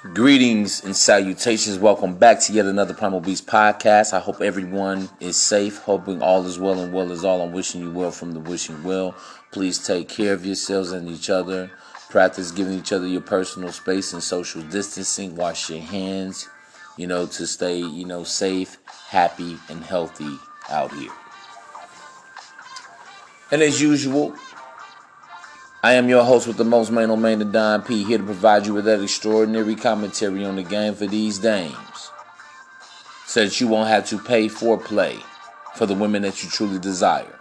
Greetings and salutations. Welcome back to yet another Primal Beast podcast. I hope everyone is safe, hoping all is well and well is all. I'm wishing you well from the wishing well. Please take care of yourselves and each other. Practice giving each other your personal space and social distancing. Wash your hands, you know, to stay, you know, safe, happy, and healthy out here. And as usual, I am your host with the most Maino Mane, the Don P, here to provide you with that extraordinary commentary on the game for these dames. So that you won't have to pay for play for the women that you truly desire.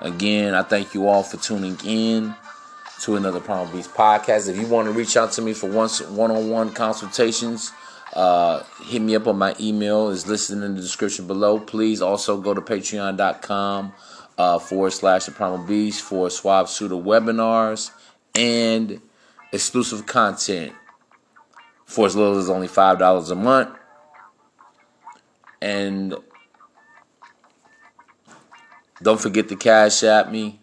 Again, I thank you all for tuning in to another Primal Beast podcast. If you want to reach out to me for one on one consultations, uh, hit me up on my email, is listed in the description below. Please also go to patreon.com uh, forward slash the Primal Beast for suave suitor webinars and exclusive content for as little as only $5 a month. And don't forget to cash at me.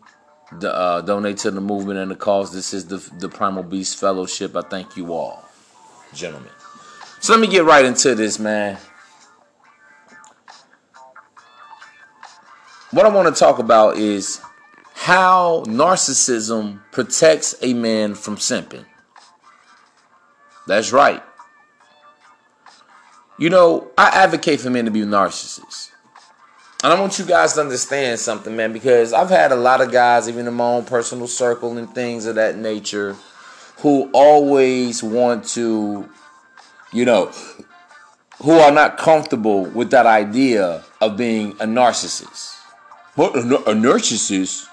Uh, donate to the movement and the cause. This is the, the Primal Beast Fellowship. I thank you all, gentlemen. So let me get right into this, man. What I want to talk about is how narcissism protects a man from simping. That's right. You know, I advocate for men to be narcissists. And I want you guys to understand something, man, because I've had a lot of guys, even in my own personal circle and things of that nature, who always want to, you know, who are not comfortable with that idea of being a narcissist. What a, a narcissist?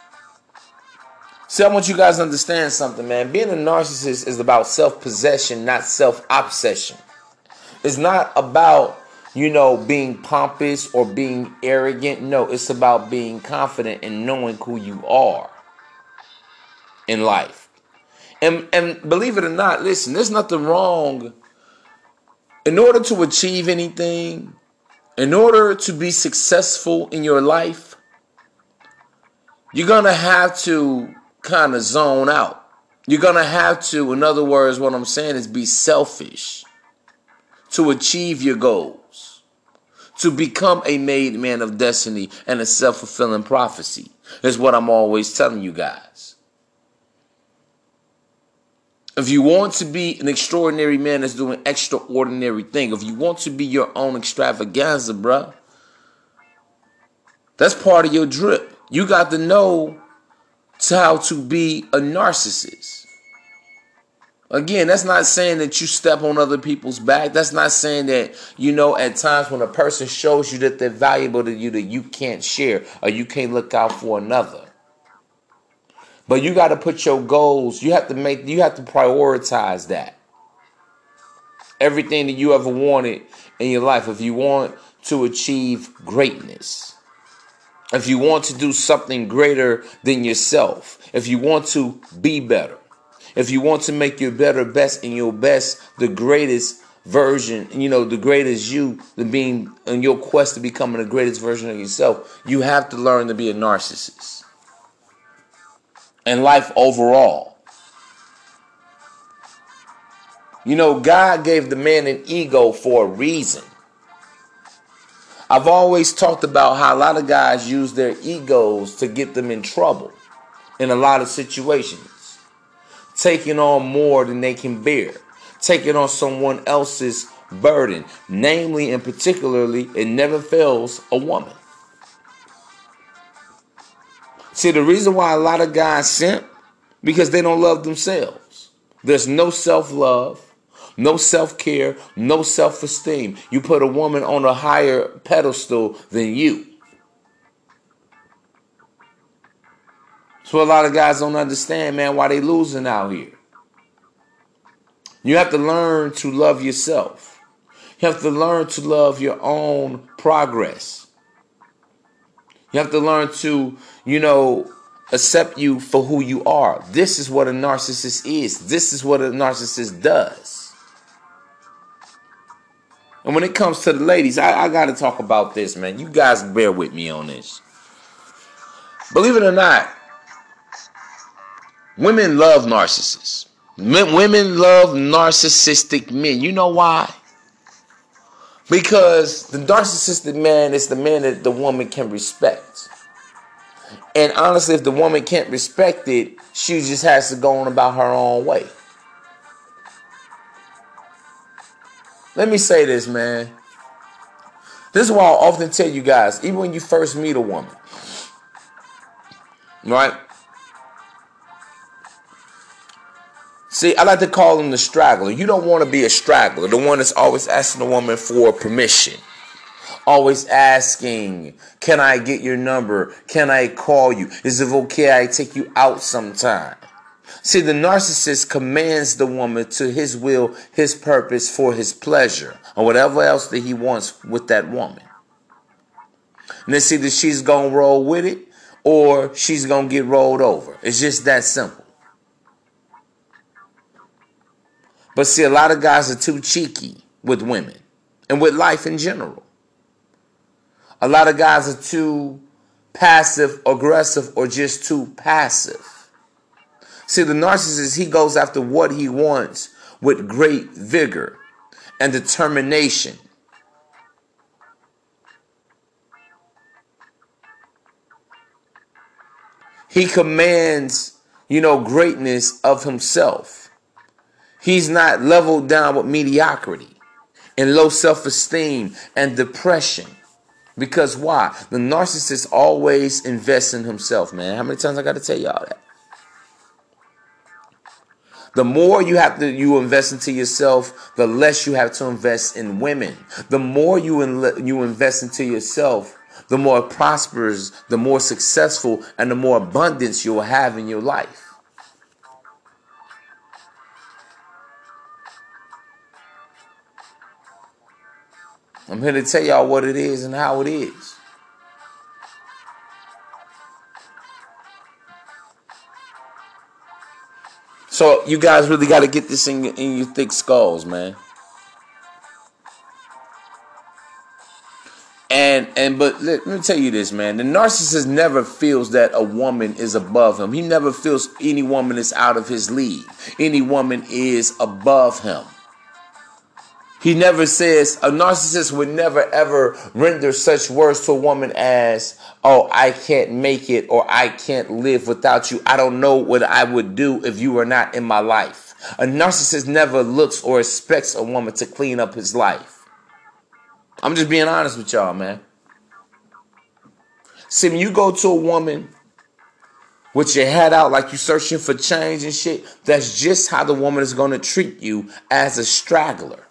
See, I want you guys to understand something, man. Being a narcissist is about self possession, not self obsession. It's not about, you know, being pompous or being arrogant. No, it's about being confident and knowing who you are in life. And, and believe it or not, listen, there's nothing wrong. In order to achieve anything, in order to be successful in your life, you're going to have to kind of zone out. You're going to have to, in other words, what I'm saying is be selfish to achieve your goals, to become a made man of destiny and a self fulfilling prophecy, is what I'm always telling you guys. If you want to be an extraordinary man that's doing extraordinary thing, if you want to be your own extravaganza, bruh, that's part of your drip. You got to know how to be a narcissist. Again, that's not saying that you step on other people's back. That's not saying that, you know, at times when a person shows you that they're valuable to you, that you can't share or you can't look out for another. But you got to put your goals, you have to make, you have to prioritize that. Everything that you ever wanted in your life, if you want to achieve greatness if you want to do something greater than yourself, if you want to be better, if you want to make your better best and your best the greatest version, you know, the greatest you, the being in your quest to becoming the greatest version of yourself, you have to learn to be a narcissist. And life overall. You know, God gave the man an ego for a reason. I've always talked about how a lot of guys use their egos to get them in trouble in a lot of situations. Taking on more than they can bear, taking on someone else's burden, namely and particularly, it never fails a woman. See, the reason why a lot of guys simp because they don't love themselves. There's no self love no self care, no self esteem. You put a woman on a higher pedestal than you. So a lot of guys don't understand, man, why they losing out here. You have to learn to love yourself. You have to learn to love your own progress. You have to learn to, you know, accept you for who you are. This is what a narcissist is. This is what a narcissist does. And when it comes to the ladies, I, I got to talk about this, man. You guys bear with me on this. Believe it or not, women love narcissists. Women love narcissistic men. You know why? Because the narcissistic man is the man that the woman can respect. And honestly, if the woman can't respect it, she just has to go on about her own way. Let me say this, man. This is why I often tell you guys, even when you first meet a woman, right? See, I like to call them the straggler. You don't want to be a straggler, the one that's always asking the woman for permission. Always asking, can I get your number? Can I call you? Is it okay I take you out sometime? See, the narcissist commands the woman to his will, his purpose, for his pleasure, or whatever else that he wants with that woman. And see that she's gonna roll with it or she's gonna get rolled over. It's just that simple. But see, a lot of guys are too cheeky with women and with life in general. A lot of guys are too passive, aggressive, or just too passive. See, the narcissist, he goes after what he wants with great vigor and determination. He commands, you know, greatness of himself. He's not leveled down with mediocrity and low self esteem and depression. Because why? The narcissist always invests in himself, man. How many times I got to tell y'all that? The more you have to you invest into yourself, the less you have to invest in women. The more you in, you invest into yourself, the more prosperous, the more successful, and the more abundance you'll have in your life. I'm here to tell y'all what it is and how it is. So you guys really got to get this in, in your thick skulls, man. And and but let, let, me tell you this, man. The narcissist never feels that a woman is above him. He never feels any woman is out of his league. Any woman is above him. He never says, a narcissist would never ever render such words to a woman as, oh, I can't make it or I can't live without you. I don't know what I would do if you were not in my life. A narcissist never looks or expects a woman to clean up his life. I'm just being honest with y'all, man. See, when you go to a woman with your head out like you searching for change and shit, that's just how the woman is going to treat you as a straggler.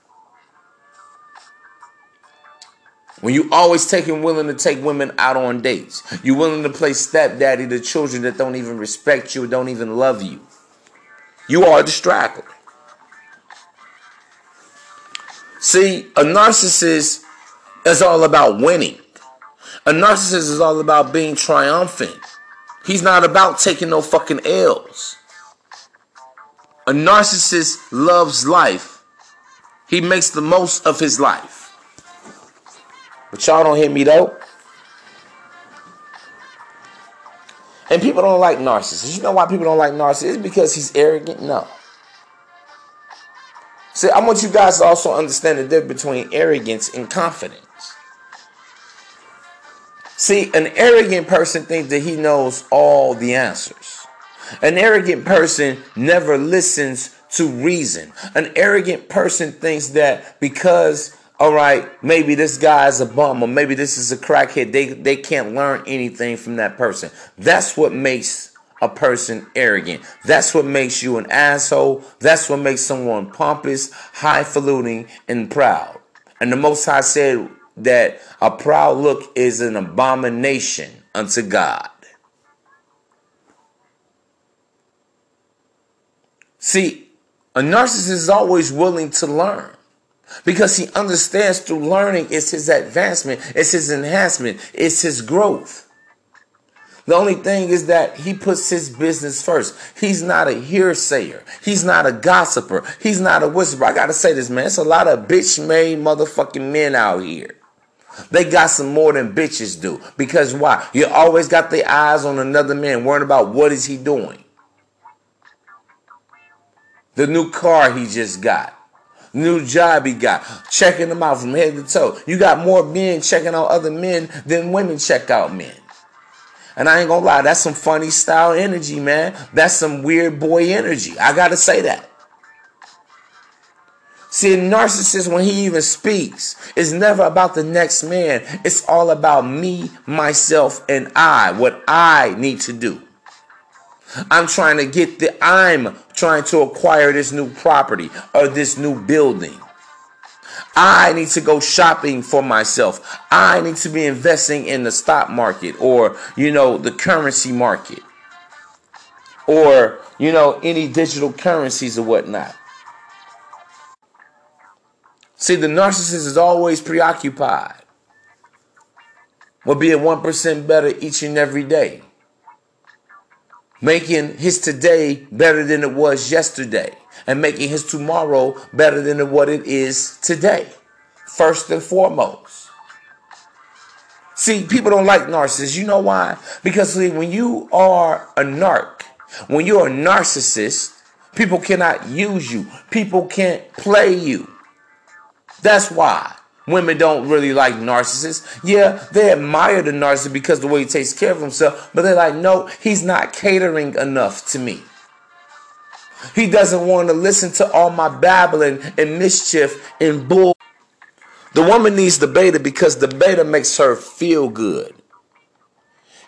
When you always taking willing to take women out on dates, you willing to play stepdaddy to children that don't even respect you, don't even love you. You are the straggler. See, a narcissist is all about winning. A narcissist is all about being triumphant. He's not about taking no fucking L's. A narcissist loves life. He makes the most of his life. But y'all don't hear me though. And people don't like narcissists. You know why people don't like narcissists? Because he's arrogant? No. See, I want you guys to also understand the difference between arrogance and confidence. See, an arrogant person thinks that he knows all the answers. An arrogant person never listens to reason. An arrogant person thinks that because all right, maybe this guy is a bum or maybe this is a crackhead. They they can't learn anything from that person. That's what makes a person arrogant. That's what makes you an asshole. That's what makes someone pompous, highfalutin, and proud. And the Most High said that a proud look is an abomination unto God. See, a narcissist is always willing to learn because he understands through learning it's his advancement, it's his enhancement, it's his growth. The only thing is that he puts his business first. He's not a hearsayer. He's not a gossiper. He's not a whisperer. I gotta say this, man. It's a lot of bitch made motherfucking men out here. They got some more than bitches do. Because why? You always got their eyes on another man, worrying about what is he doing. the new car he just got, new job he got, checking them out from head to toe. You got more men checking out other men than women check out men. And I ain't gonna lie, that's some funny style energy, man. That's some weird boy energy. I gotta say that. See, a narcissist, when he even speaks, is never about the next man. It's all about me, myself, and I, what I need to do. I'm trying to get the, I'm trying to acquire this new property or this new building. I need to go shopping for myself. I need to be investing in the stock market or, you know, the currency market or, you know, any digital currencies or whatnot. See, the narcissist is always preoccupied with being 1% better each and every day, making his today better than it was yesterday and making his tomorrow better than what it is today. First and foremost. See, people don't like narcissists. You know why? Because see, when you are a narc, when you're a narcissist, people cannot use you. People can't play you. That's why women don't really like narcissists. Yeah, they admire the narcissist because the way he takes care of himself, but they're like, no, he's not catering enough to me. He doesn't want to listen to all my babbling and mischief and bull. The woman needs the beta because the beta makes her feel good.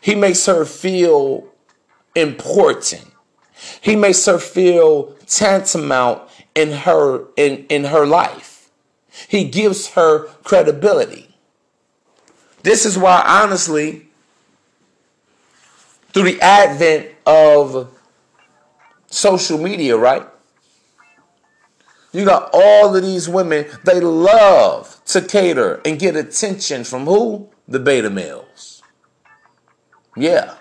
He makes her feel important. He makes her feel tantamount in her in, in her life. He gives her credibility. This is why honestly through the advent of social media, right? You got all of these women, they love to cater and get attention from who? The beta males. Yeah.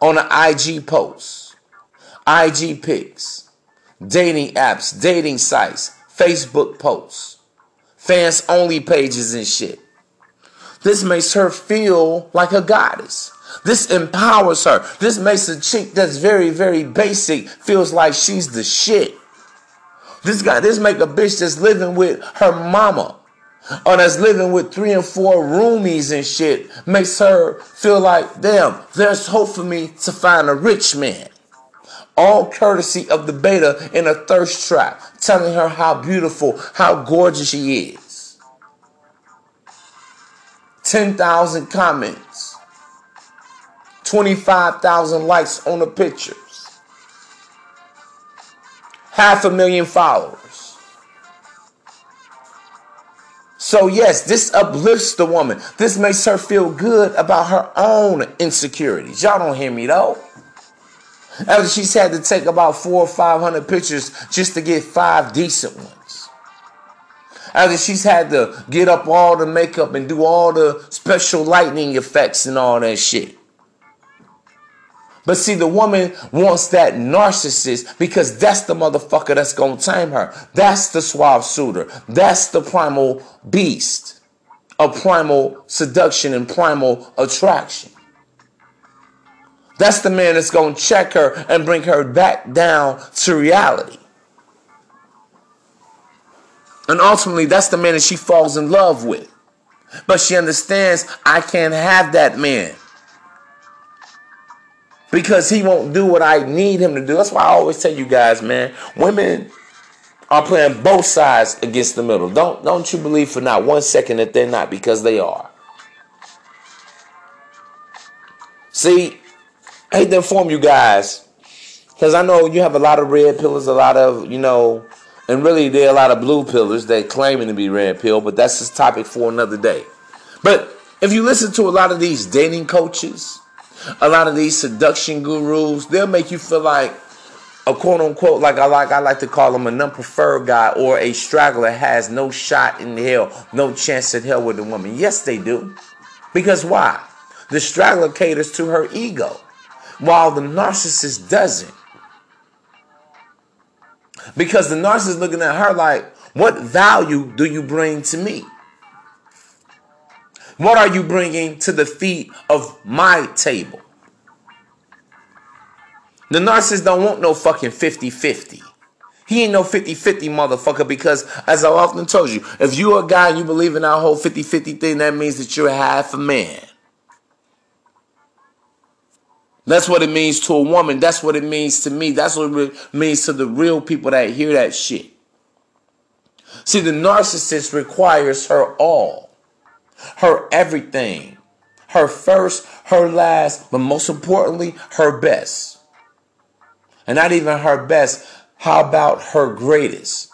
On an IG post, IG pics, dating apps, dating sites, Facebook posts, fans only pages and shit. This makes her feel like a goddess. This empowers her. This makes a chick that's very, very basic feels like she's the shit. This guy, this make a bitch that's living with her mama or that's living with three and four roomies and shit makes her feel like, damn, there's hope for me to find a rich man. All courtesy of the beta in a thirst trap, telling her how beautiful, how gorgeous she is. 10,000 comments. 25,000 likes on the pictures, half a million followers. So, yes, this uplifts the woman. This makes her feel good about her own insecurities. Y'all don't hear me though. She's had to take about four or five hundred pictures just to get five decent ones. After she's had to get up all the makeup and do all the special lightning effects and all that shit. But see, the woman wants that narcissist because that's the motherfucker that's gonna tame her. That's the suave suitor. That's the primal beast of primal seduction and primal attraction. That's the man that's gonna check her and bring her back down to reality. And ultimately, that's the man that she falls in love with. But she understands I can't have that man because he won't do what I need him to do. That's why I always tell you guys, man, women are playing both sides against the middle. Don't don't you believe for not one second that they're not because they are. See, hate to inform you guys because I know you have a lot of red pillars, a lot of you know, and really there are a lot of blue pillars that claiming to be red pill, but that's just topic for another day. But if you listen to a lot of these dating coaches, a lot of these seduction gurus, they'll make you feel like a quote unquote, like I like I like to call them a non-preferred guy or a straggler has no shot in hell, no chance at hell with a woman. Yes, they do. Because why? The straggler caters to her ego, while the narcissist doesn't. Because the narcissist looking at her like, what value do you bring to me? What are you bringing to the feet of my table? The narcissist don't want no fucking 50 50. He ain't no 50 50 motherfucker because, as I often told you, if you're a guy and you believe in that whole 50 50 thing, that means that you're half a man. That's what it means to a woman. That's what it means to me. That's what it means to the real people that hear that shit. See, the narcissist requires her all, her everything, her first, her last, but most importantly, her best. And not even her best, how about her greatest?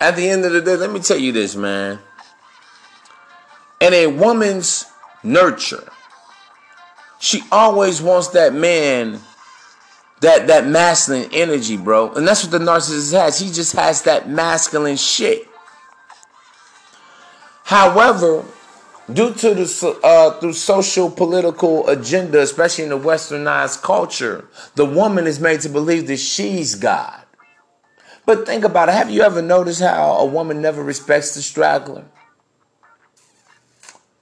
At the end of the day, let me tell you this, man. In a woman's nurture, she always wants that man, that that masculine energy, bro. And that's what the narcissist has. He just has that masculine shit. However, due to the uh, through social political agenda, especially in the westernized culture, the woman is made to believe that she's God. But think about it. Have you ever noticed how a woman never respects the straggler?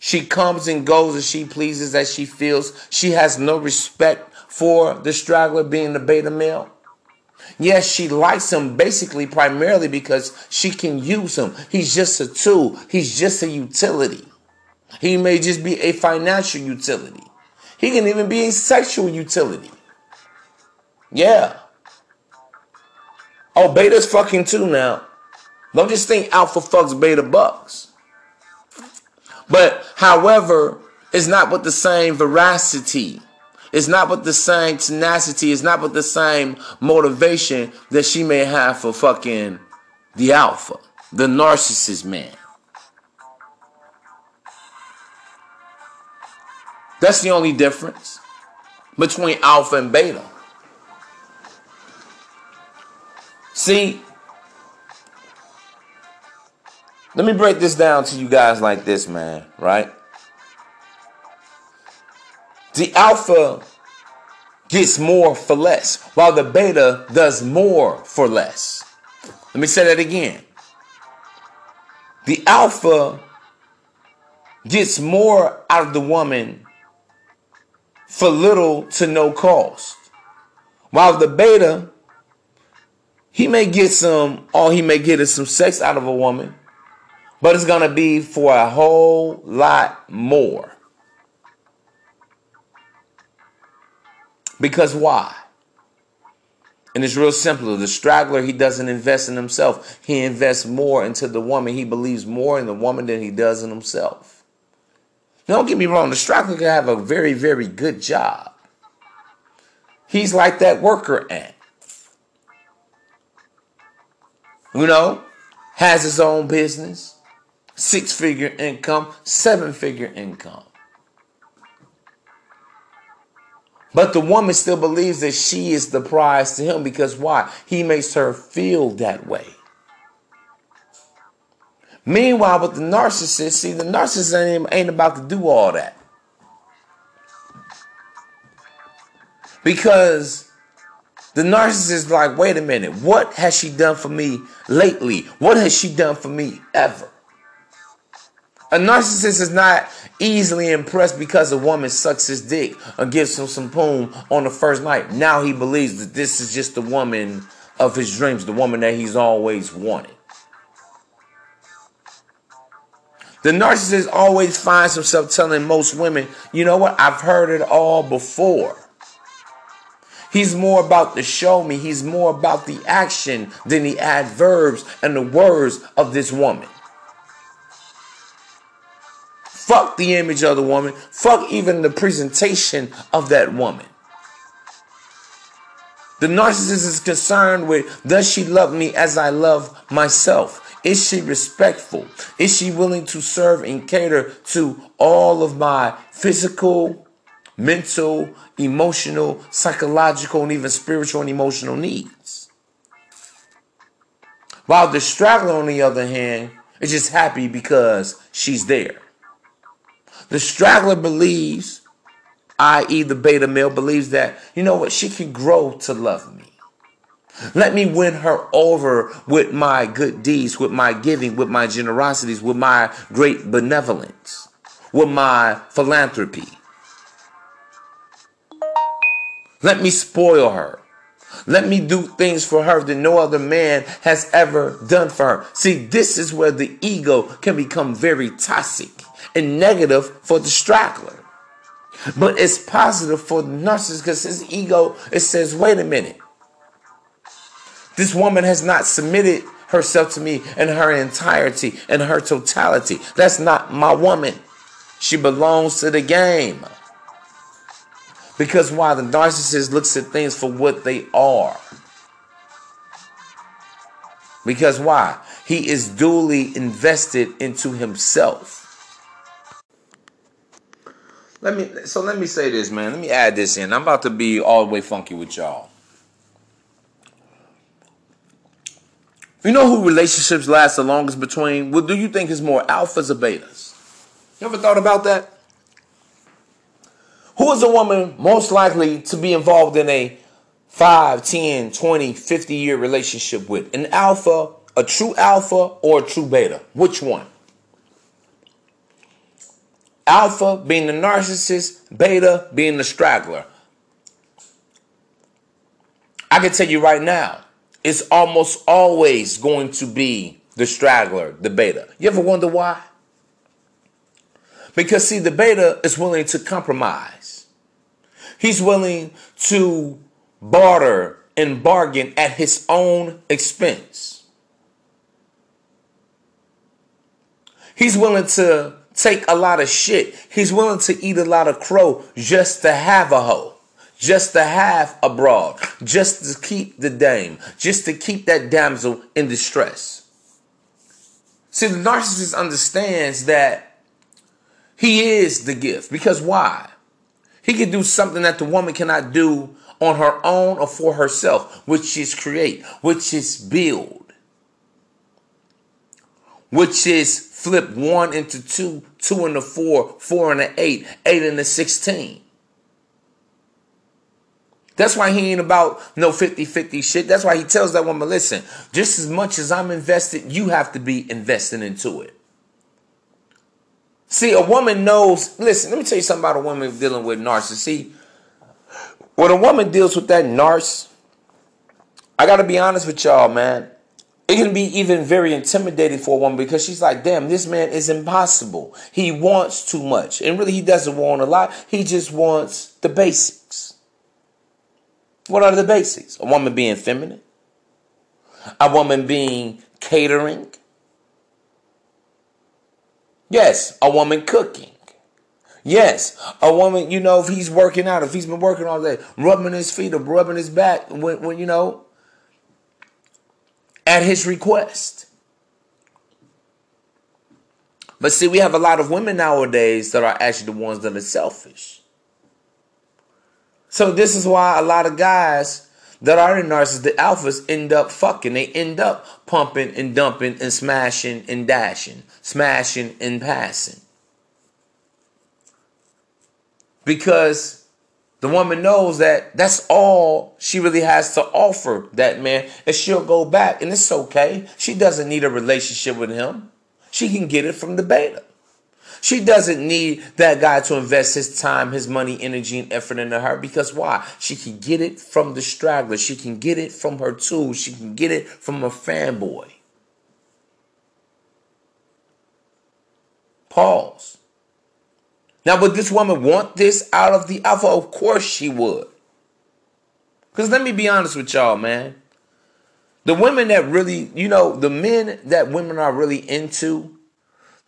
She comes and goes as she pleases, as she feels. She has no respect for the straggler being the beta male. Yes, she likes him basically primarily because she can use him. He's just a tool. He's just a utility. He may just be a financial utility. He can even be a sexual utility. Yeah. Oh, beta's fucking too now. Don't just think alpha fucks beta bucks. But however, it's not with the same veracity. It's not with the same tenacity. It's not with the same motivation that she may have for fucking the alpha, the narcissist man. That's the only difference between alpha and beta. See, let me break this down to you guys like this, man, right? The alpha gets more for less, while the beta does more for less. Let me say that again. The alpha gets more out of the woman for little to no cost. While the beta, he may get some, all he may get is some sex out of a woman, but it's going to be for a whole lot more. Because why? And it's real simple. The straggler, he doesn't invest in himself. He invests more into the woman. He believes more in the woman than he does in himself. Don't get me wrong, the straggler can have a very, very good job. He's like that worker ant. You know, has his own business, six figure income, seven figure income. But the woman still believes that she is the prize to him because why? He makes her feel that way. Meanwhile, with the narcissist, see, the narcissist ain't, ain't about to do all that. Because the narcissist is like, wait a minute, what has she done for me lately? What has she done for me ever? A narcissist is not easily impressed because a woman sucks his dick or gives him some poom on the first night. Now he believes that this is just the woman of his dreams, the woman that he's always wanted. The narcissist always finds himself telling most women, you know what, I've heard it all before. He's more about the show me, he's more about the action than the adverbs and the words of this woman. Fuck the image of the woman, fuck even the presentation of that woman. The narcissist is concerned with does she love me as I love myself? Is she respectful? Is she willing to serve and cater to all of my physical, mental, emotional, psychological, and even spiritual and emotional needs? While the straggler, on the other hand, is just happy because she's there. The straggler believes, i.e., the beta male believes that, you know what, she can grow to love me. Let me win her over with my good deeds, with my giving, with my generosities, with my great benevolence, with my philanthropy. Let me spoil her. Let me do things for her that no other man has ever done for her. See, this is where the ego can become very toxic and negative for the straggler. But it's positive for the narcissist because his ego, it says, wait a minute. This woman has not submitted herself to me in her entirety and her totality. That's not my woman. She belongs to the game. Because why? The narcissist looks at things for what they are. Because why? He is duly invested into himself. Let me so let me say this, man. Let me add this in. I'm about to be all the way funky with y'all. You know who relationships last the longest between? What do you think is more alphas or betas? You ever thought about that? Who is a woman most likely to be involved in a 5, 10, 20, 50 year relationship with? An alpha, a true alpha, or a true beta? Which one? Alpha being the narcissist, beta being the straggler. I can tell you right now, it's almost always going to be the straggler, the beta. You ever wonder why? Because, see, the beta is willing to compromise, he's willing to barter and bargain at his own expense. He's willing to take a lot of shit. He's willing to eat a lot of crow just to have a hoe, just to have a broad, just to keep the dame, just to keep that damsel in distress. See, the narcissist understands that he is the gift because why? He can do something that the woman cannot do on her own or for herself, which is create, which is build, which is flip one into two, two into four, four into eight, eight into 16. That's why he ain't about no 50 50 shit. That's why he tells that woman, listen, just as much as I'm invested, you have to be investing into it. See, a woman knows, listen, let me tell you something about a woman dealing with narcissists. See, when a woman deals with that narc, I got to be honest with y'all, man it can be even very intimidating for a woman because she's like, damn, this man is impossible. He wants too much. And really, he doesn't want a lot. He just wants the basics. What are the basics? A woman being feminine, a woman being catering. Yes, a woman cooking. Yes, a woman, you know, if he's working out, if he's been working all day, rubbing his feet or rubbing his back, when, when you know, at his request. But see, we have a lot of women nowadays that are actually the ones that are selfish. So this is why a lot of guys that are in narcissists, the alphas, end up fucking. They end up pumping and dumping and smashing and dashing, smashing and passing. Because the woman knows that that's all she really has to offer that man, and she'll go back, and it's okay. She doesn't need a relationship with him. She can get it from the beta. She doesn't need that guy to invest his time, his money, energy, and effort into her because why? She can get it from the straggler. She can get it from her tools. She can get it from a fanboy. Pause. Now, would this woman want this out of the alpha? Of course she would. Because let me be honest with y'all, man. The women that really, you know, the men that women are really into,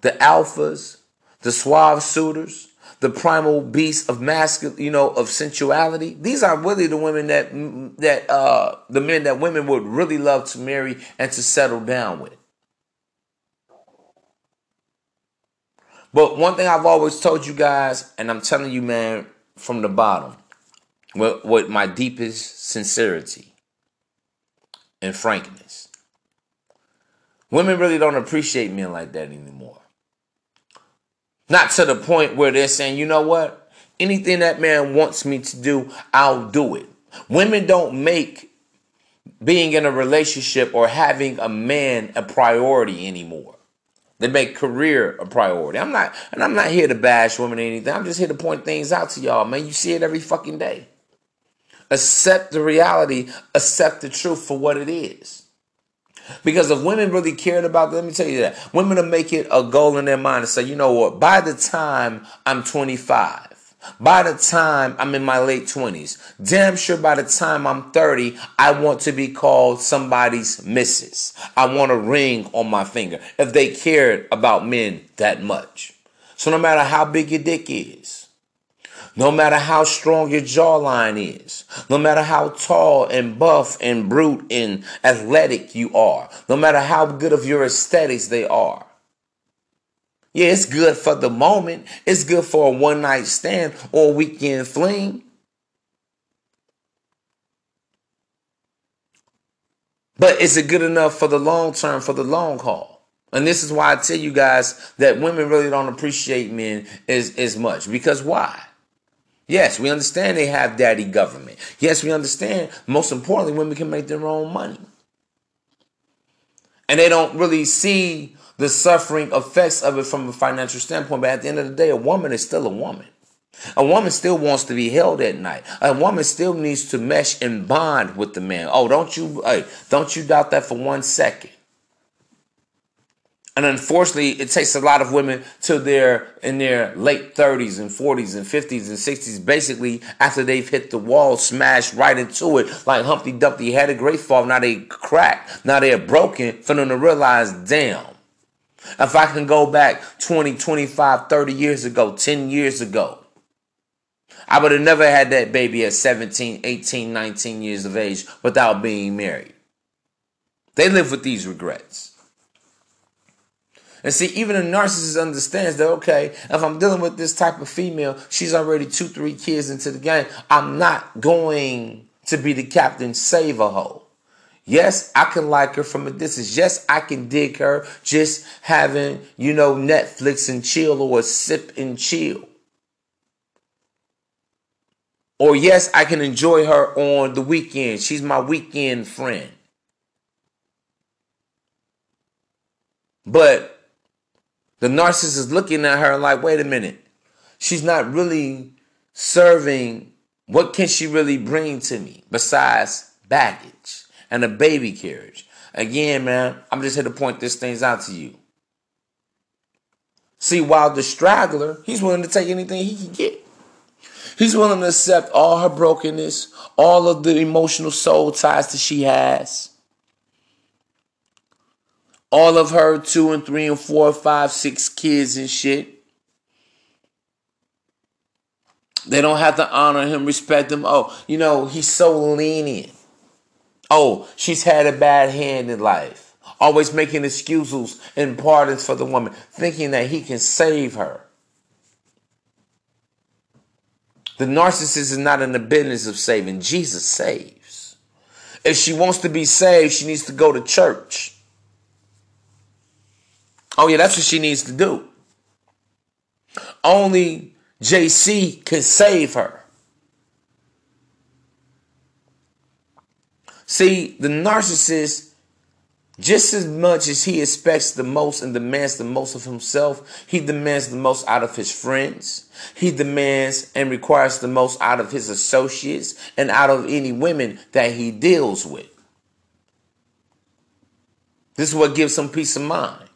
the alphas, the suave suitors, the primal beasts of masculine, you know, of sensuality. These are really the women that that uh the men that women would really love to marry and to settle down with. But one thing I've always told you guys, and I'm telling you, man, from the bottom, with, with my deepest sincerity and frankness, women really don't appreciate men like that anymore. Not to the point where they're saying, you know what? Anything that man wants me to do, I'll do it. Women don't make being in a relationship or having a man a priority anymore. They make career a priority. I'm not, and I'm not here to bash women or anything. I'm just here to point things out to y'all, man. You see it every fucking day. Accept the reality, accept the truth for what it is. Because if women really cared about, let me tell you that women will make it a goal in their mind to say, you know what, by the time I'm 25, by the time I'm in my late 20s, damn sure by the time I'm 30, I want to be called somebody's missus. I want a ring on my finger if they cared about men that much. So no matter how big your dick is, no matter how strong your jawline is, no matter how tall and buff and brute and athletic you are, no matter how good of your aesthetics they are, yeah, it's good for the moment. It's good for a one night stand or a weekend fling. But is it good enough for the long term, for the long haul? And this is why I tell you guys that women really don't appreciate men as, as much. Because why? Yes, we understand they have daddy government. Yes, we understand, most importantly, women can make their own money. And they don't really see the suffering effects of it from a financial standpoint. But at the end of the day, a woman is still a woman. A woman still wants to be held at night. A woman still needs to mesh and bond with the man. Oh, don't you hey, don't you doubt that for one second. And unfortunately, it takes a lot of women to their in their late 30s and 40s and 50s and 60s, basically after they've hit the wall, smashed right into it, like Humpty Dumpty had a great fall. Now they crack. Now they're broken for them to realize, damn, if I can go back 20, 25, 30 years ago, 10 years ago, I would have never had that baby at 17, 18, 19 years of age without being married. They live with these regrets. And see, even a narcissist understands that, okay, if I'm dealing with this type of female, she's already two, three kids into the game. I'm not going to be the captain save a hoe. Yes, I can like her from a distance. Yes, I can dig her just having, you know, Netflix and chill or a sip and chill. Or yes, I can enjoy her on the weekend. She's my weekend friend. But the narcissist is looking at her like, wait a minute. She's not really serving. What can she really bring to me besides baggage? And a baby carriage. Again, man, I'm just here to point these things out to you. See, while the straggler, he's willing to take anything he can get. He's willing to accept all her brokenness, all of the emotional soul ties that she has, all of her two and three and four, five, six kids and shit. They don't have to honor him, respect him. Oh, you know, he's so lenient. Oh, she's had a bad hand in life. Always making excuses and pardons for the woman, thinking that he can save her. The narcissist is not in the business of saving. Jesus saves. If she wants to be saved, she needs to go to church. Oh, yeah, that's what she needs to do. Only JC can save her. See, the narcissist, just as much as he expects the most and demands the most of himself, he demands the most out of his friends. He demands and requires the most out of his associates and out of any women that he deals with. This is what gives him peace of mind.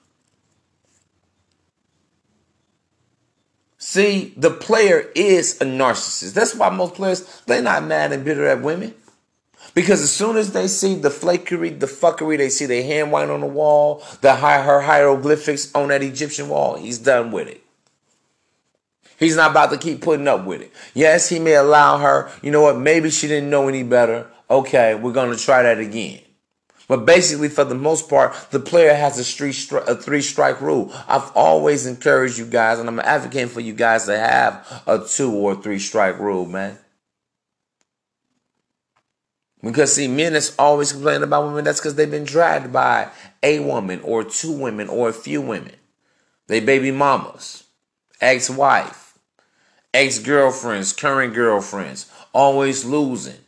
See, the player is a narcissist. That's why most players, they're not mad and bitter at women. Because as soon as they see the flakery, the fuckery, they see the hand wine on the wall, the her hieroglyphics on that Egyptian wall, he's done with it. He's not about to keep putting up with it. Yes, he may allow her, you know what, maybe she didn't know any better. Okay, we're going to try that again. But basically, for the most part, the player has a, stri- a three strike rule. I've always encouraged you guys, and I'm advocating for you guys to have a two or three strike rule, man. Because see, men is always complaining about women. That's because they've been dragged by a woman or two women or a few women. They baby mamas, ex-wife, ex-girlfriends, current girlfriends, always losing.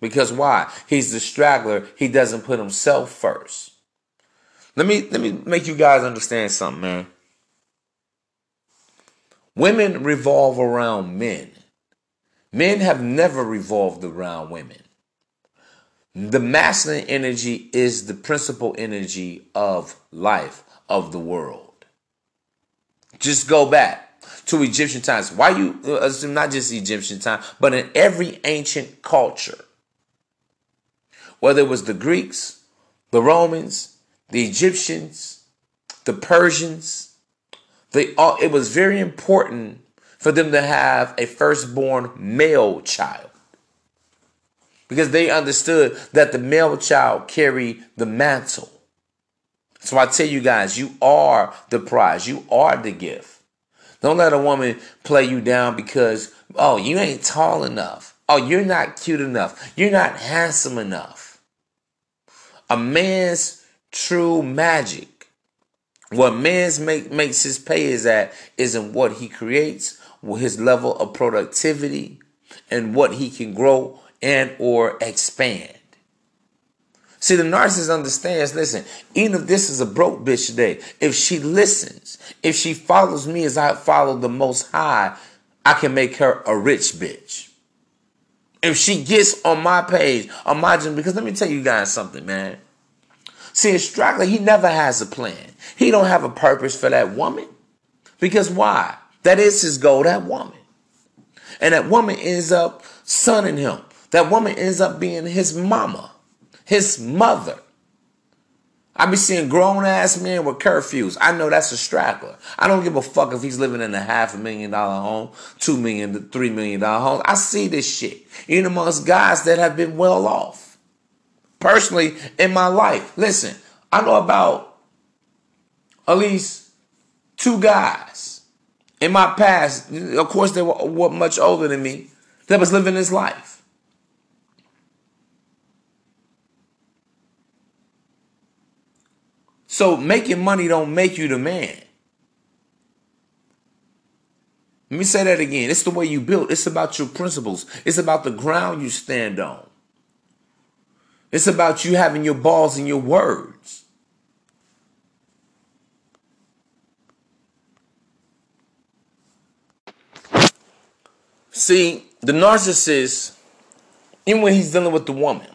Because why? He's the straggler. He doesn't put himself first. Let me let me make you guys understand something, man. Women revolve around men. Men have never revolved around women. The masculine energy is the principal energy of life, of the world. Just go back to Egyptian times. Why you, uh, not just Egyptian time, but in every ancient culture, whether it was the Greeks, the Romans, the Egyptians, the Persians, they all, it was very important for them to have a firstborn male child because they understood that the male child carried the mantle. So I tell you guys, you are the prize, you are the gift. Don't let a woman play you down because, oh, you ain't tall enough. Oh, you're not cute enough. You're not handsome enough. A man's true magic, what man's make, makes his pay is at, is in what he creates, his level of productivity, and what he can grow and or expand. See, the narcissist understands, listen, even if this is a broke bitch today, if she listens, if she follows me as I follow the most high, I can make her a rich bitch. If she gets on my page, gym, because let me tell you guys something, man. See, straggler, he never has a plan. He don't have a purpose for that woman. Because why? That is his goal, that woman. And that woman ends up sonning him. That woman ends up being his mama, his mother. I be seeing grown ass men with curfews. I know that's a straggler. I don't give a fuck if he's living in a half a million dollar home, two million to three million dollar home. I see this shit. Even amongst guys that have been well off. Personally, in my life, listen, I know about at least two guys in my past. Of course, they were, were much older than me that was living this life. So making money don't make you the man. Let me say that again. It's the way you build. It's about your principles. It's about the ground you stand on. It's about you having your balls and your words. See, the narcissist, even when he's dealing with the woman,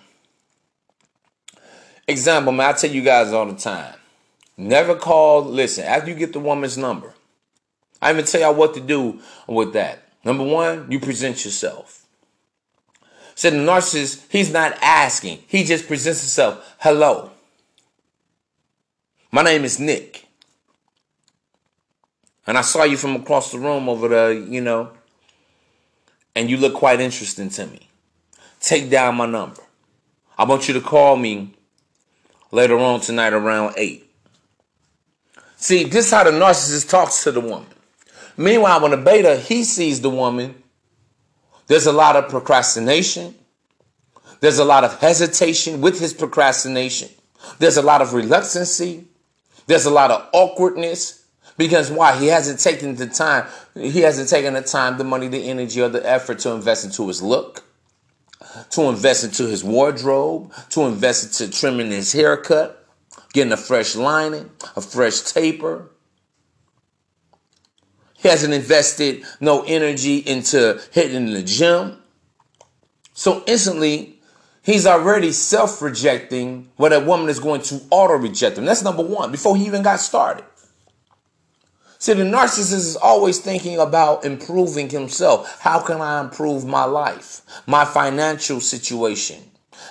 example, man, I tell you guys all the time. Never call, listen, after you get the woman's number, I even tell y'all what to do with that. Number one, you present yourself. So the narcissist, he's not asking. He just presents himself. Hello. My name is Nick. And I saw you from across the room over there, you know, and you look quite interesting to me. Take down my number. I want you to call me later on tonight around 8. See, this is how the narcissist talks to the woman. Meanwhile, when the beta, he sees the woman, there's a lot of procrastination. There's a lot of hesitation with his procrastination. There's a lot of reluctancy. There's a lot of awkwardness. Because why? He hasn't taken the time, he hasn't taken the time, the money, the energy, or the effort to invest into his look, to invest into his wardrobe, to invest into trimming his haircut, getting a fresh lining, a fresh taper. He hasn't invested no energy into hitting the gym. So instantly, he's already self rejecting what a woman is going to auto reject him. That's number one, before he even got started. See, the narcissist is always thinking about improving himself. How can I improve my life, my financial situation?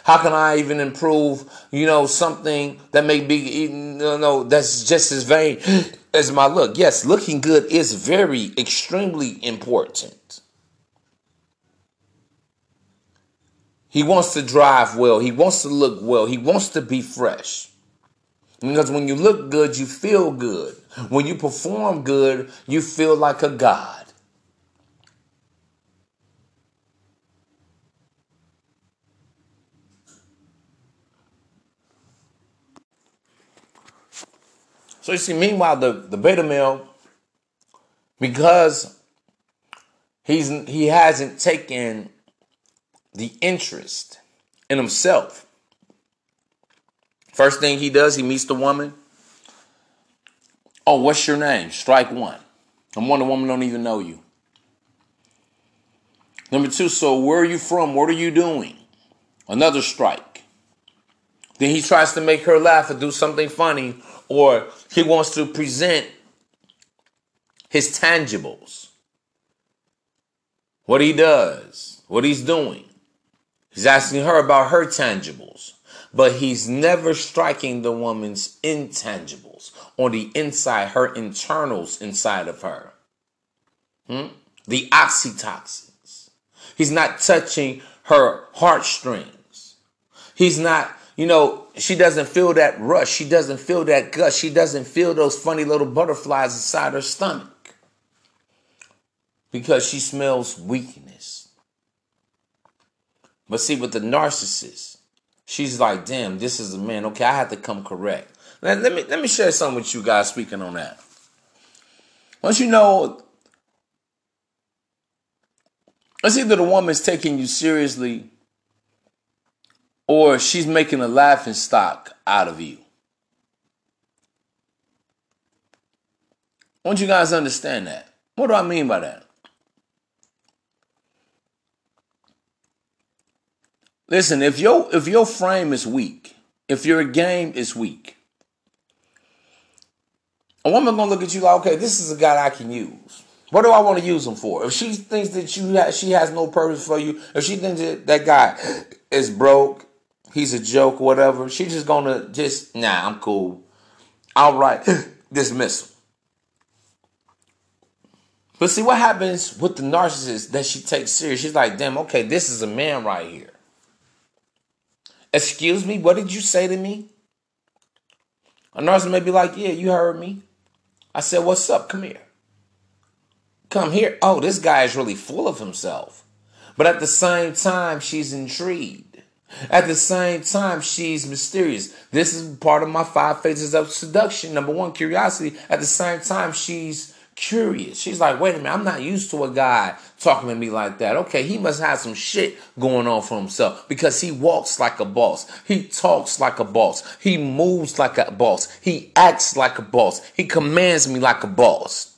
How can I even improve, you know, something that may be, you know, that's just as vain as my look? Yes, looking good is very, extremely important. He wants to drive well. He wants to look well. He wants to be fresh. Because when you look good, you feel good. When you perform good, you feel like a God. So you see, meanwhile, the, the beta male, because he's he hasn't taken the interest in himself. First thing he does, he meets the woman. Oh, what's your name? Strike one. I'm one the woman don't even know you. Number two, so where are you from? What are you doing? Another strike. Then he tries to make her laugh or do something funny, or he wants to present his tangibles. What he does, what he's doing. He's asking her about her tangibles, but he's never striking the woman's intangibles on the inside, her internals inside of her. Hmm? The oxytocins. He's not touching her heartstrings. He's not, you know, she doesn't feel that rush. She doesn't feel that gush. She doesn't feel those funny little butterflies inside her stomach because she smells weakness. But see, with the narcissist, she's like, damn, this is a man. Okay, I have to come correct. Let, let me let me share something with you guys speaking on that. Once you know it's either the woman's taking you seriously or she's making a laughing stock out of you. I want you guys to understand that. What do I mean by that? Listen, if your if your frame is weak, if your game is weak, a woman gonna look at you like, okay, this is a guy I can use. What do I want to use him for? If she thinks that you ha- she has no purpose for you, if she thinks that that guy is broke, he's a joke, whatever, she's just gonna just nah, I'm cool. All right, dismiss him. But see what happens with the narcissist that she takes serious. She's like, damn, okay, this is a man right here. Excuse me, what did you say to me? A nurse may be like, Yeah, you heard me. I said, What's up? Come here. Come here. Oh, this guy is really full of himself. But at the same time, she's intrigued. At the same time, she's mysterious. This is part of my five phases of seduction. Number one, curiosity. At the same time, she's curious. She's like, wait a minute, I'm not used to a guy talking to me like that. Okay, he must have some shit going on for himself because he walks like a boss. He talks like a boss. He moves like a boss. He acts like a boss. He commands me like a boss.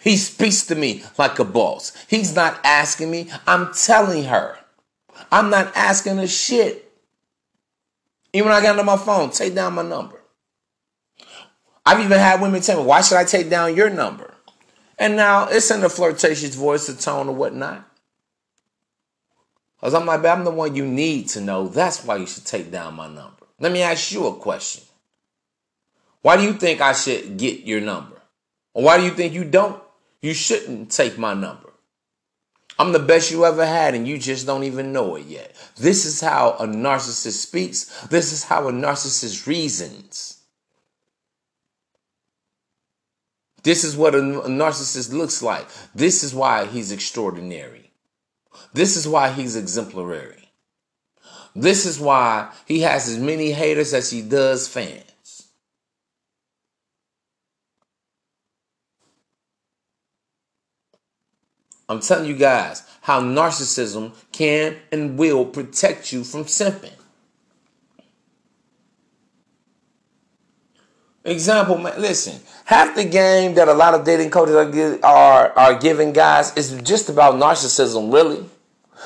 He speaks to me like a boss. He's not asking me, I'm telling her. I'm not asking her shit. Even when I got on my phone, take down my number. I've even had women tell me, why should I take down your number? And now it's in a flirtatious voice, a tone, or whatnot. Because I'm like, I'm the one you need to know. That's why you should take down my number. Let me ask you a question. Why do you think I should get your number? Or why do you think you don't? You shouldn't take my number. I'm the best you ever had, and you just don't even know it yet. This is how a narcissist speaks. This is how a narcissist reasons. This is what a narcissist looks like. This is why he's extraordinary. This is why he's exemplary. This is why he has as many haters as he does fans. I'm telling you guys how narcissism can and will protect you from simping. Example, man, listen, half the game that a lot of dating coaches are, are, are giving guys is just about narcissism, really.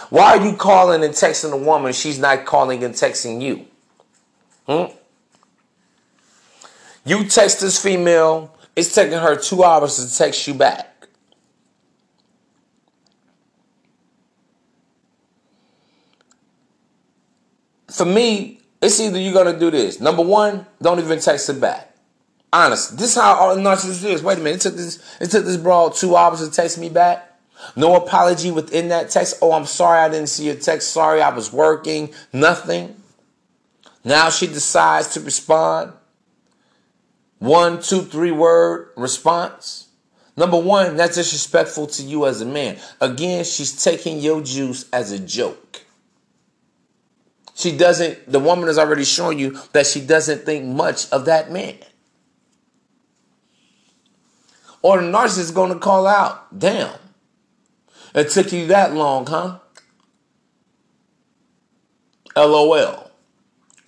Why are you calling and texting a woman she's not calling and texting you? Hmm? You text this female, it's taking her two hours to text you back. For me, it's either you're gonna do this. Number one, don't even text it back honest. This is how all narcissist is. Wait a minute. It took this. It took this broad two hours to text me back. No apology within that text. Oh, I'm sorry I didn't see your text. Sorry I was working. Nothing. Now she decides to respond. One, two, three word response. Number one, that's disrespectful to you as a man. Again, she's taking your juice as a joke. She doesn't, the woman has already shown you that she doesn't think much of that man. Or the narcissist is going to call out, damn, it took you that long, huh? LOL.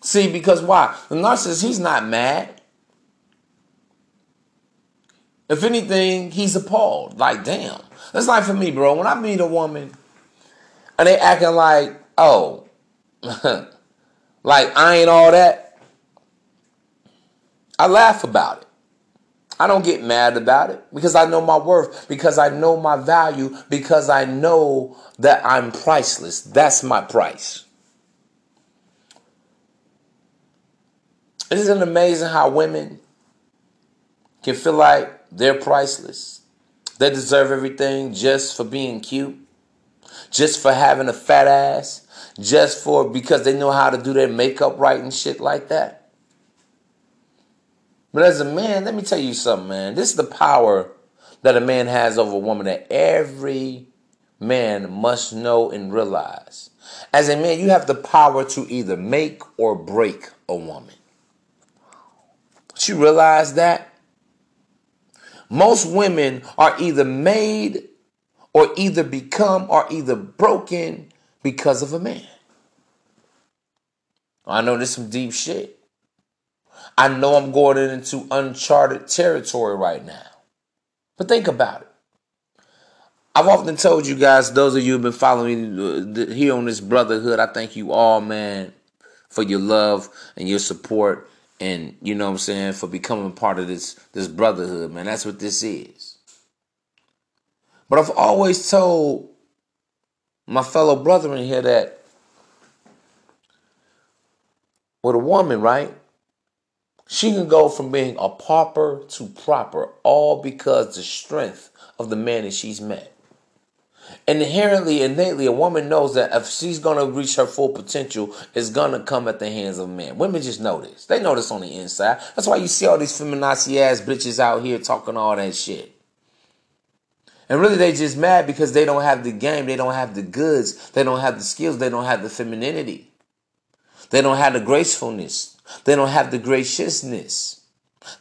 See, because why? The narcissist, he's not mad. If anything, he's appalled. Like, damn. That's like for me, bro. When I meet a woman and they acting like, oh, like I ain't all that, I laugh about it. I don't get mad about it because I know my worth, because I know my value, because I know that I'm priceless. That's my price. Isn't it amazing how women can feel like they're priceless? They deserve everything just for being cute, just for having a fat ass, just for because they know how to do their makeup right and shit like that. But as a man, let me tell you something, man. This is the power that a man has over a woman that every man must know and realize. As a man, you have the power to either make or break a woman. But you realize that? Most women are either made or either become or either broken because of a man. I know there's some deep shit. I know I'm going into uncharted territory right now. But think about it. I've often told you guys, those of you who've been following me uh, here on this brotherhood, I thank you all, man, for your love and your support and you know what I'm saying for becoming part of this this brotherhood, man. That's what this is. But I've always told my fellow brethren here that with a woman, right? She can go from being a pauper to proper, all because the strength of the man that she's met inherently, innately, a woman knows that if she's gonna reach her full potential, it's gonna come at the hands of men. Women just know this. They know this on the inside. That's why you see all these feminazi ass bitches out here talking all that shit. And really, they just mad because they don't have the game, they don't have the goods, they don't have the skills, they don't have the femininity, they don't have the gracefulness, they don't have the graciousness,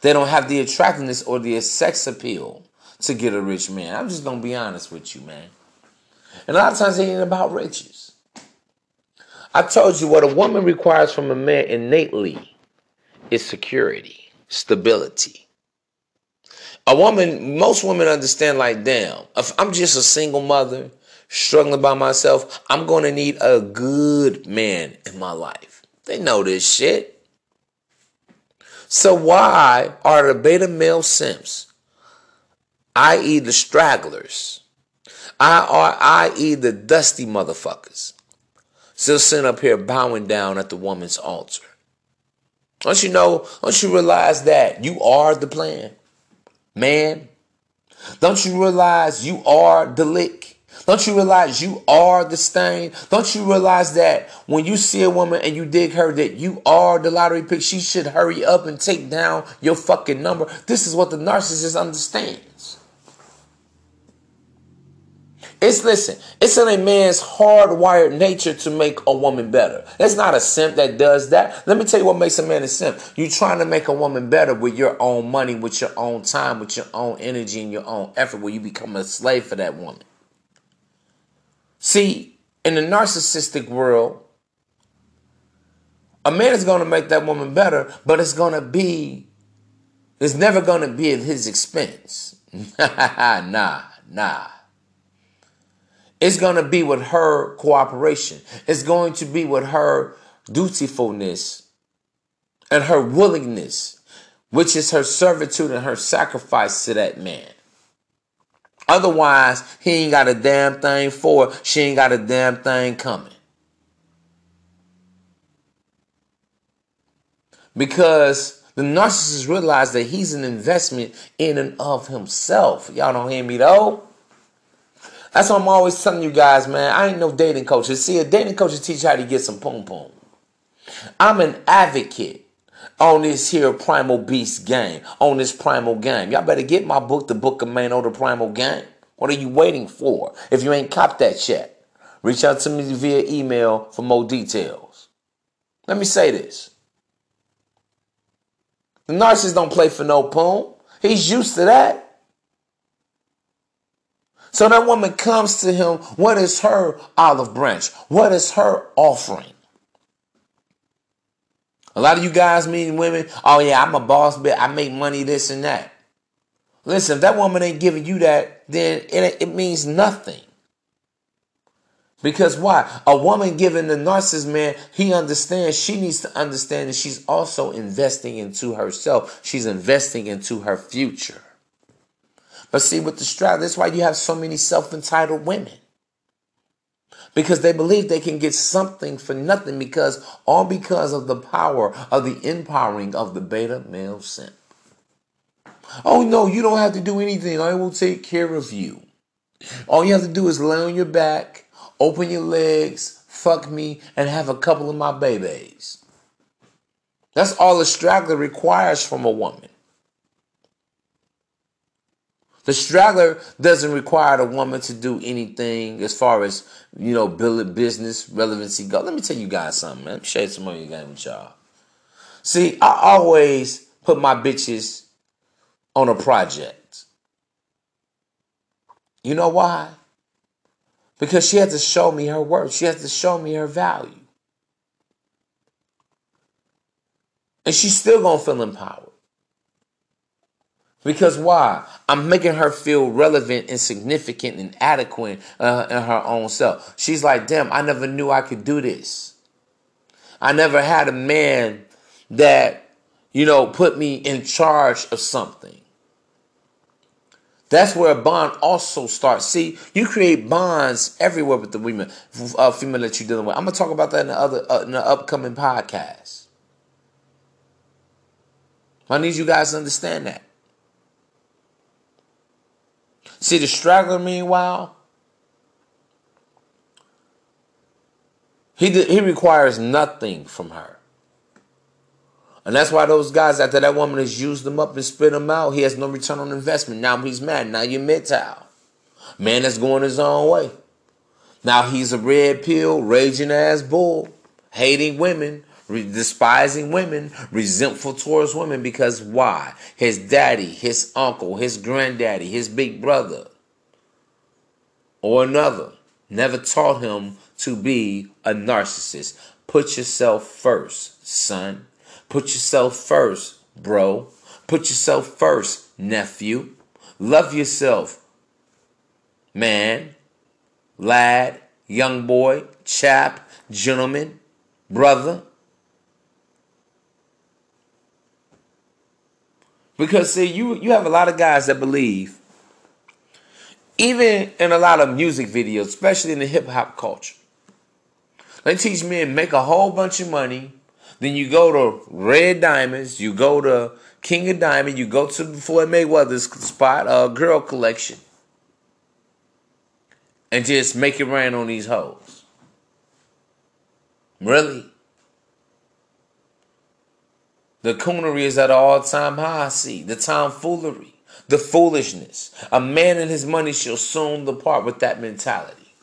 they don't have the attractiveness or the sex appeal to get a rich man. I'm just gonna be honest with you, man. And a lot of times it ain't about riches. I told you what a woman requires from a man innately is security, stability. A woman, most women understand like, damn, if I'm just a single mother struggling by myself, I'm to need a good man in my life. They know this shit. So why are the beta male simps, i.e. the stragglers, I.e. the dusty motherfuckers. Still sitting up here bowing down at the woman's altar. Don't you know, don't you realize that you are the plan? Man, don't you realize you are the lick? Don't you realize you are the stain? Don't you realize that when you see a woman and you dig her, that you are the lottery pick? She should hurry up and take down your fucking number. This is what the narcissist understands. It's listen, it's in a man's hardwired nature to make a woman better. It's not a simp that does that. Let me tell you what makes a man a simp. You're trying to make a woman better with your own money, with your own time, with your own energy and your own effort, where you become a slave for that woman. See, in the narcissistic world, a man is going to make that woman better, but it's going to be, it's never going to be at his expense. nah, nah. It's going to be with her cooperation. It's going to be with her dutifulness and her willingness, which is her servitude and her sacrifice to that man. Otherwise, he ain't got a damn thing for. She ain't got a damn thing coming. Because the narcissist realized that he's an investment in and of himself. Y'all don't hear me though? That's what I'm always telling you guys, man. I ain't no dating coach. See, a dating coach will teach you how to get some poom poom. I'm an advocate on this here primal beast game, on this primal game. Y'all better get my book, The Book of Man, or the Primal Game. What are you waiting for? If you ain't copped that yet, reach out to me via email for more details. Let me say this. The narcissist don't play for no poom. He's used to that. So that woman comes to him. What is her olive branch? What is her offering? A lot of you guys mean women, oh yeah, I'm a boss, but I make money this and that. Listen, if that woman ain't giving you that, then it, it means nothing. Because why? A woman giving the narcissist man, he understands, she needs to understand that she's also investing into herself. She's investing into her future. But see, with the strap, that's why you have so many self entitled women. Because they believe they can get something for nothing because all because of the power of the empowering of the beta male simp. Oh no, you don't have to do anything. I will take care of you. All you have to do is lay on your back, open your legs, fuck me, and have a couple of my babies. That's all a straggler requires from a woman. The straggler doesn't require the woman to do anything as far as, you know, business relevancy go. Let me tell you guys something, man. Let me share some of your game with y'all. See, I always put my bitches on a project. You know why? Because she had to show me her worth. She had to show me her value. And she's still gonna feel empowered. Because why? I'm making her feel relevant and significant and adequate uh, in her own self. She's like, damn, I never knew I could do this. I never had a man that, you know, put me in charge of something. That's where a bond also starts. See, you create bonds everywhere with the women, uh, female that you're dealing with. I'm gonna talk about that in the other uh, in the upcoming podcast. I need you guys to understand that. See, the straggler, meanwhile, he he requires nothing from her. And that's why those guys, after that woman has used them up and spit them out, he has no return on investment. Now he's mad. Now you're MGTOW. Man that's going his own way. Now he's a red pill, raging ass bull, hating women, re- despising women, resentful towards women because why? His daddy, his uncle, his granddaddy, his big brother, or another never taught him to be a narcissist. Put yourself first, son. Put yourself first, bro. Put yourself first, nephew. Love yourself, man, lad, young boy, chap, gentleman, brother. Because see, you you have a lot of guys that believe, even in a lot of music videos, especially in the hip hop culture, they teach men make a whole bunch of money then you go to Red Diamonds, you go to King of Diamond, you go to Floyd Mayweather's spot, uh, Girl Collection, and just make it rain on these hoes. Really? The coonery is at an all-time high. See the tomfoolery, the foolishness. A man and his money shall soon depart with that mentality.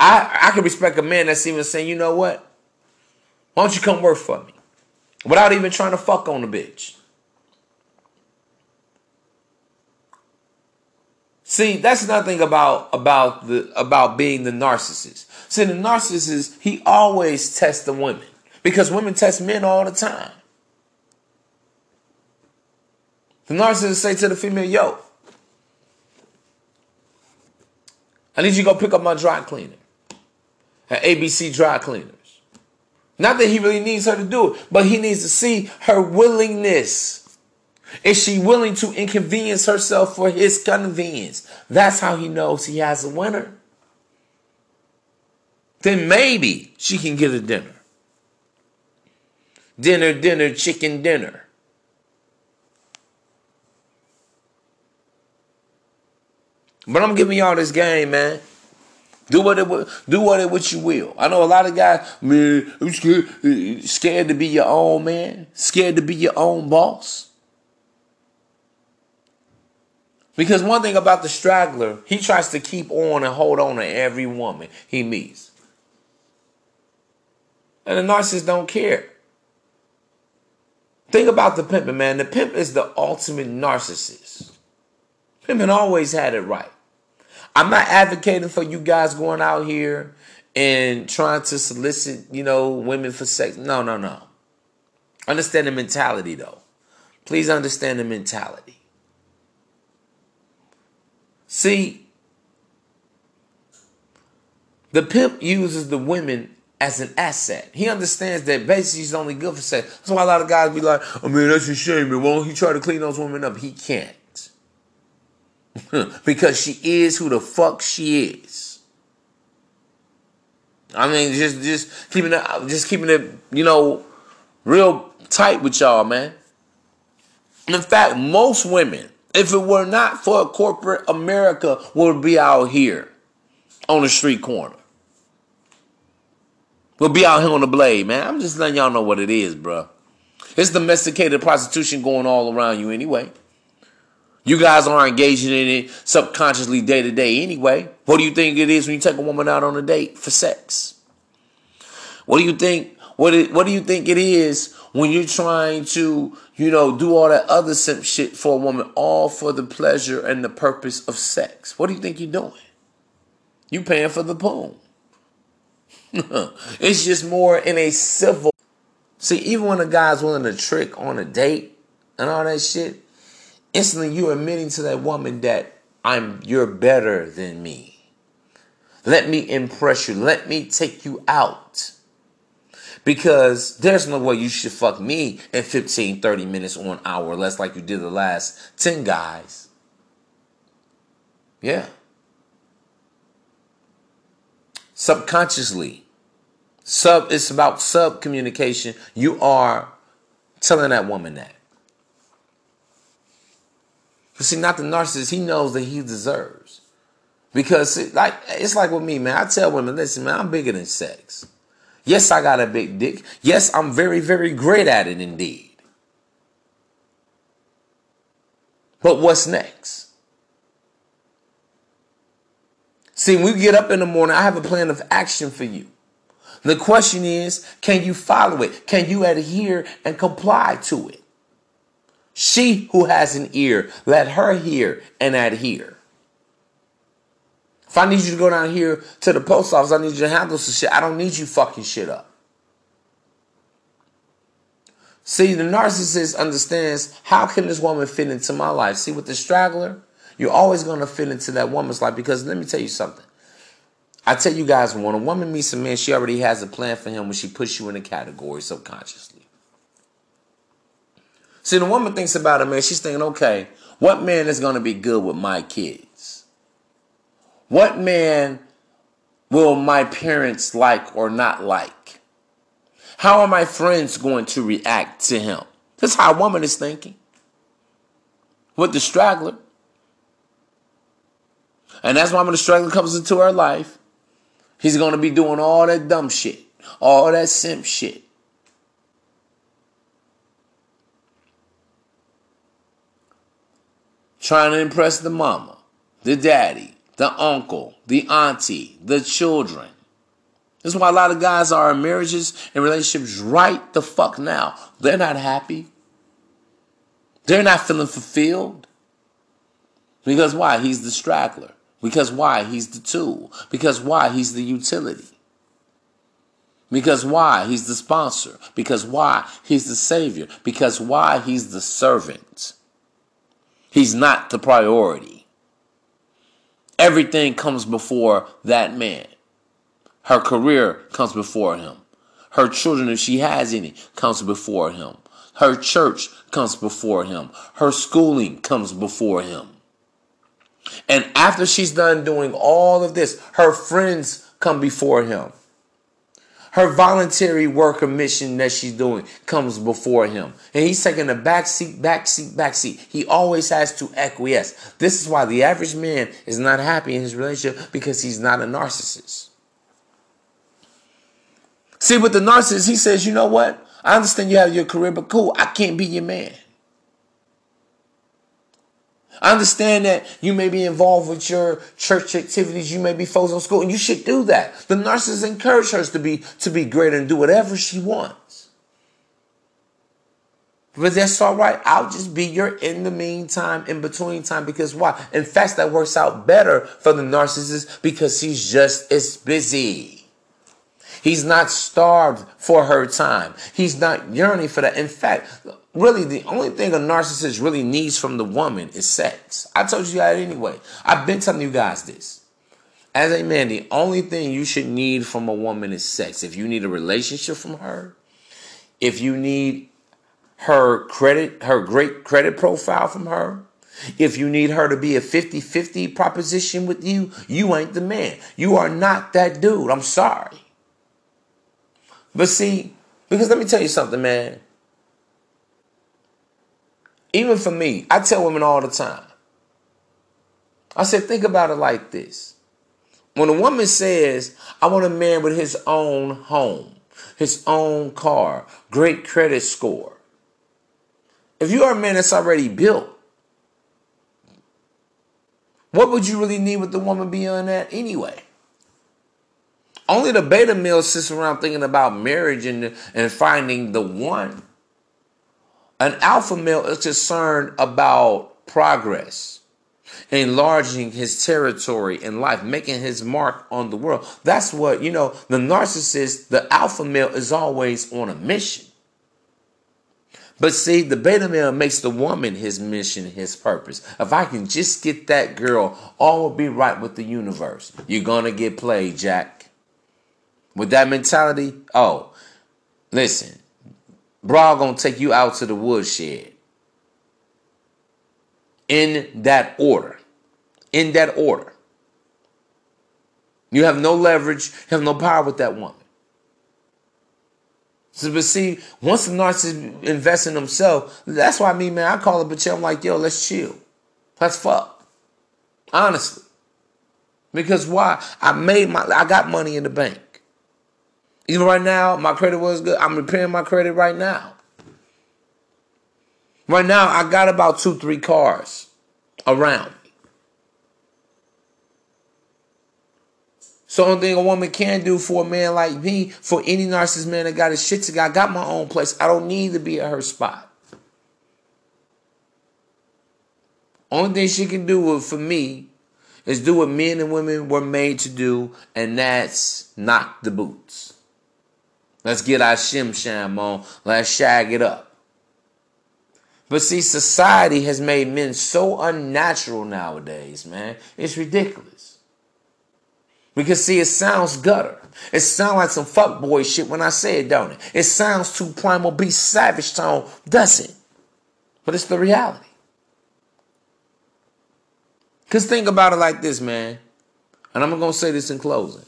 I, I can respect a man that's even saying, you know what? Why don't you come work for me? Without even trying to fuck on the bitch. See, that's nothing about about the about being the narcissist. See, the narcissist, he always tests the women. Because women test men all the time. The narcissist say to the female, yo, I need you to go pick up my dry cleaner at ABC Dry Cleaners. Not that he really needs her to do it, but he needs to see her willingness. Is she willing to inconvenience herself for his convenience? That's how he knows he has a winner. Then maybe she can get a dinner. Dinner, dinner, chicken dinner. But I'm giving y'all this game, man. Do what it do what it what you will. I know a lot of guys, man, I'm scared, scared to be your own man, scared to be your own boss. Because one thing about the straggler, he tries to keep on and hold on to every woman he meets. And the narcissist don't care. Think about the pimping, man. The pimp is the ultimate narcissist. Pimping always had it right. I'm not advocating for you guys going out here and trying to solicit, you know, women for sex. No, no, no. Understand the mentality though. Please understand the mentality. See, the pimp uses the women as an asset. He understands that basically he's only good for sex. That's why a lot of guys be like, oh, "I mean, that's a shame. Man. Won't he try to clean those women up? He can't because she is who the fuck she is." I mean, just just keeping it, just keeping it, you know, real tight with y'all, man. In fact, most women, if it were not for corporate America, would be out here on the street corner. We'll be out here on the blade, man. I'm just letting y'all know what it is, bro. It's domesticated prostitution going all around you anyway. You guys are engaging in it subconsciously day to day anyway. What do you think it is when you take a woman out on a date for sex? What do you think? What it, What do you think it is when you're trying to, you know, do all that other simp shit for a woman, all for the pleasure and the purpose of sex? What do you think you're doing? You paying for the poon. it's just more in a civil. See, even when a guy's willing to trick on a date and all that shit, instantly you're admitting to that woman that I'm you're better than me. Let me impress you. Let me take you out. Because there's no way you should fuck me in 15, 30 minutes or an hour less like you did the last 10 guys. Yeah. Subconsciously, Sub, it's about sub communication. You are telling that woman that. But see, not the narcissist, he knows that he deserves. Because like it's like with me, man. I tell women, listen, man, I'm bigger than sex. Yes, I got a big dick. Yes, I'm very, very great at it indeed. But what's next? See, when we get up in the morning, I have a plan of action for you. The question is, can you follow it? Can you adhere and comply to it? She who has an ear, let her hear and adhere. If I need you to go down here to the post office, I need you to handle some shit. I don't need you fucking shit up. See, the narcissist understands how can this woman fit into my life? See, with the straggler, you're always going to fit into that woman's life because let me tell you something. I tell you guys, when a woman meets a man, she already has a plan for him when she puts you in a category subconsciously. See, the woman thinks about a man, she's thinking, okay, what man is going to be good with my kids? What man will my parents like or not like? How are my friends going to react to him? That's how a woman is thinking. With the straggler. And that's why when the straggler comes into her life, He's going to be doing all that dumb shit, all that simp shit. Trying to impress the mama, the daddy, the uncle, the auntie, the children. This is why a lot of guys are in marriages and relationships right the fuck now. They're not happy. They're not feeling fulfilled. Because why? He's the straggler. Because why? He's the tool. Because why? He's the utility. Because why? He's the sponsor. Because why? He's the savior. Because why? He's the servant. He's not the priority. Everything comes before that man. Her career comes before him. Her children, if she has any, comes before him. Her church comes before him. Her schooling comes before him. And after she's done doing all of this, her friends come before him. Her voluntary work or mission that she's doing comes before him. And he's taking a back seat, back seat, back seat. He always has to acquiesce. This is why the average man is not happy in his relationship because he's not a narcissist. See, with the narcissist, he says, you know what? I understand you have your career, but cool, I can't be your man. I understand that you may be involved with your church activities. You may be focused on school, and you should do that. The nurses encourage her to be to be greater and do whatever she wants. But that's all right. I'll just be your in the meantime, in between time. Because why? In fact, that works out better for the narcissist because he's just as busy. He's not starved for her time. He's not yearning for that. In fact, really the only thing a narcissist really needs from the woman is sex. I told you that anyway. I've been telling you guys this. As a man, the only thing you should need from a woman is sex. If you need a relationship from her, if you need her credit, her great credit profile from her, if you need her to be a 50 50 proposition with you, you ain't the man. You are not that dude. I'm sorry. But see, because let me tell you something, man. Even for me, I tell women all the time. I said, think about it like this. When a woman says, I want a man with his own home, his own car, great credit score. If you are a man that's already built, what would you really need with the woman beyond that anyway? Only the beta male sits around thinking about marriage and, and finding the one. An alpha male is concerned about progress, enlarging his territory in life, making his mark on the world. That's what, you know, the narcissist, the alpha male is always on a mission. But see, the beta male makes the woman his mission, his purpose. If I can just get that girl, all will be right with the universe. You're going to get played, Jack. With that mentality, oh, listen, Bra gonna take you out to the woodshed. In that order. In that order. You have no leverage, you have no power with that woman. So, but see, once the narcissist invests in himself, that's why I mean, man, I call it but I'm like, yo, let's chill. Let's fuck. Honestly. Because why? I made my I got money in the bank. Even right now, my credit was good. I'm repairing my credit right now. Right now, I got about two, three cars around. So only thing a woman can do for a man like me, for any narcissist man that got his shit together, I got my own place. I don't need to be at her spot. Only thing she can do for me is do what men and women were made to do, and that's knock the boots. Let's get our shim sham on. Let's shag it up. But see, society has made men so unnatural nowadays, man. It's ridiculous. Because see, it sounds gutter. It sounds like some fuckboy shit when I say it, don't it? It sounds too primal beast savage tone, does it? But it's the reality. Because think about it like this, man. And I'm going to say this in closing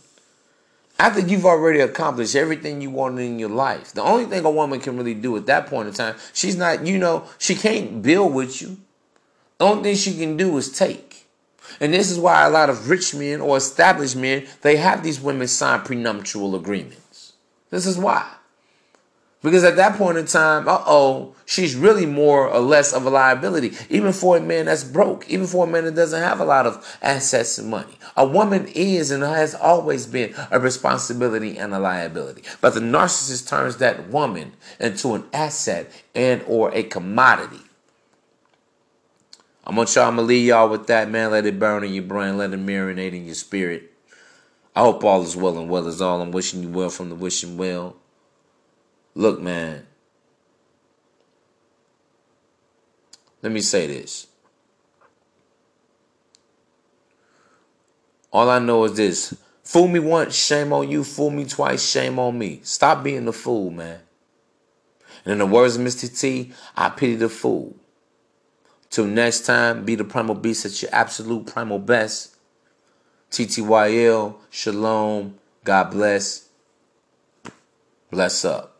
after you've already accomplished everything you wanted in your life, the only thing a woman can really do at that point in time, she's not, you know, she can't build with you. The only thing she can do is take. And this is why a lot of rich men or established men, they have these women sign prenuptial agreements. This is why. Because at that point in time, uh oh, she's really more or less of a liability, even for a man that's broke, even for a man that doesn't have a lot of assets and money. A woman is and has always been a responsibility and a liability. But the narcissist turns that woman into an asset and or a commodity. I'm gonna try, I'm gonna leave y'all with that, man. Let it burn in your brain, let it marinate in your spirit. I hope all is well and well is all. I'm wishing you well from the wishing well. Look, man. Let me say this. All I know is this. Fool me once, shame on you. Fool me twice, shame on me. Stop being the fool, man. And in the words of Mr. T, I pity the fool. Till next time, be the primal beast at your absolute primal best. TTYL, shalom, God bless. Bless up.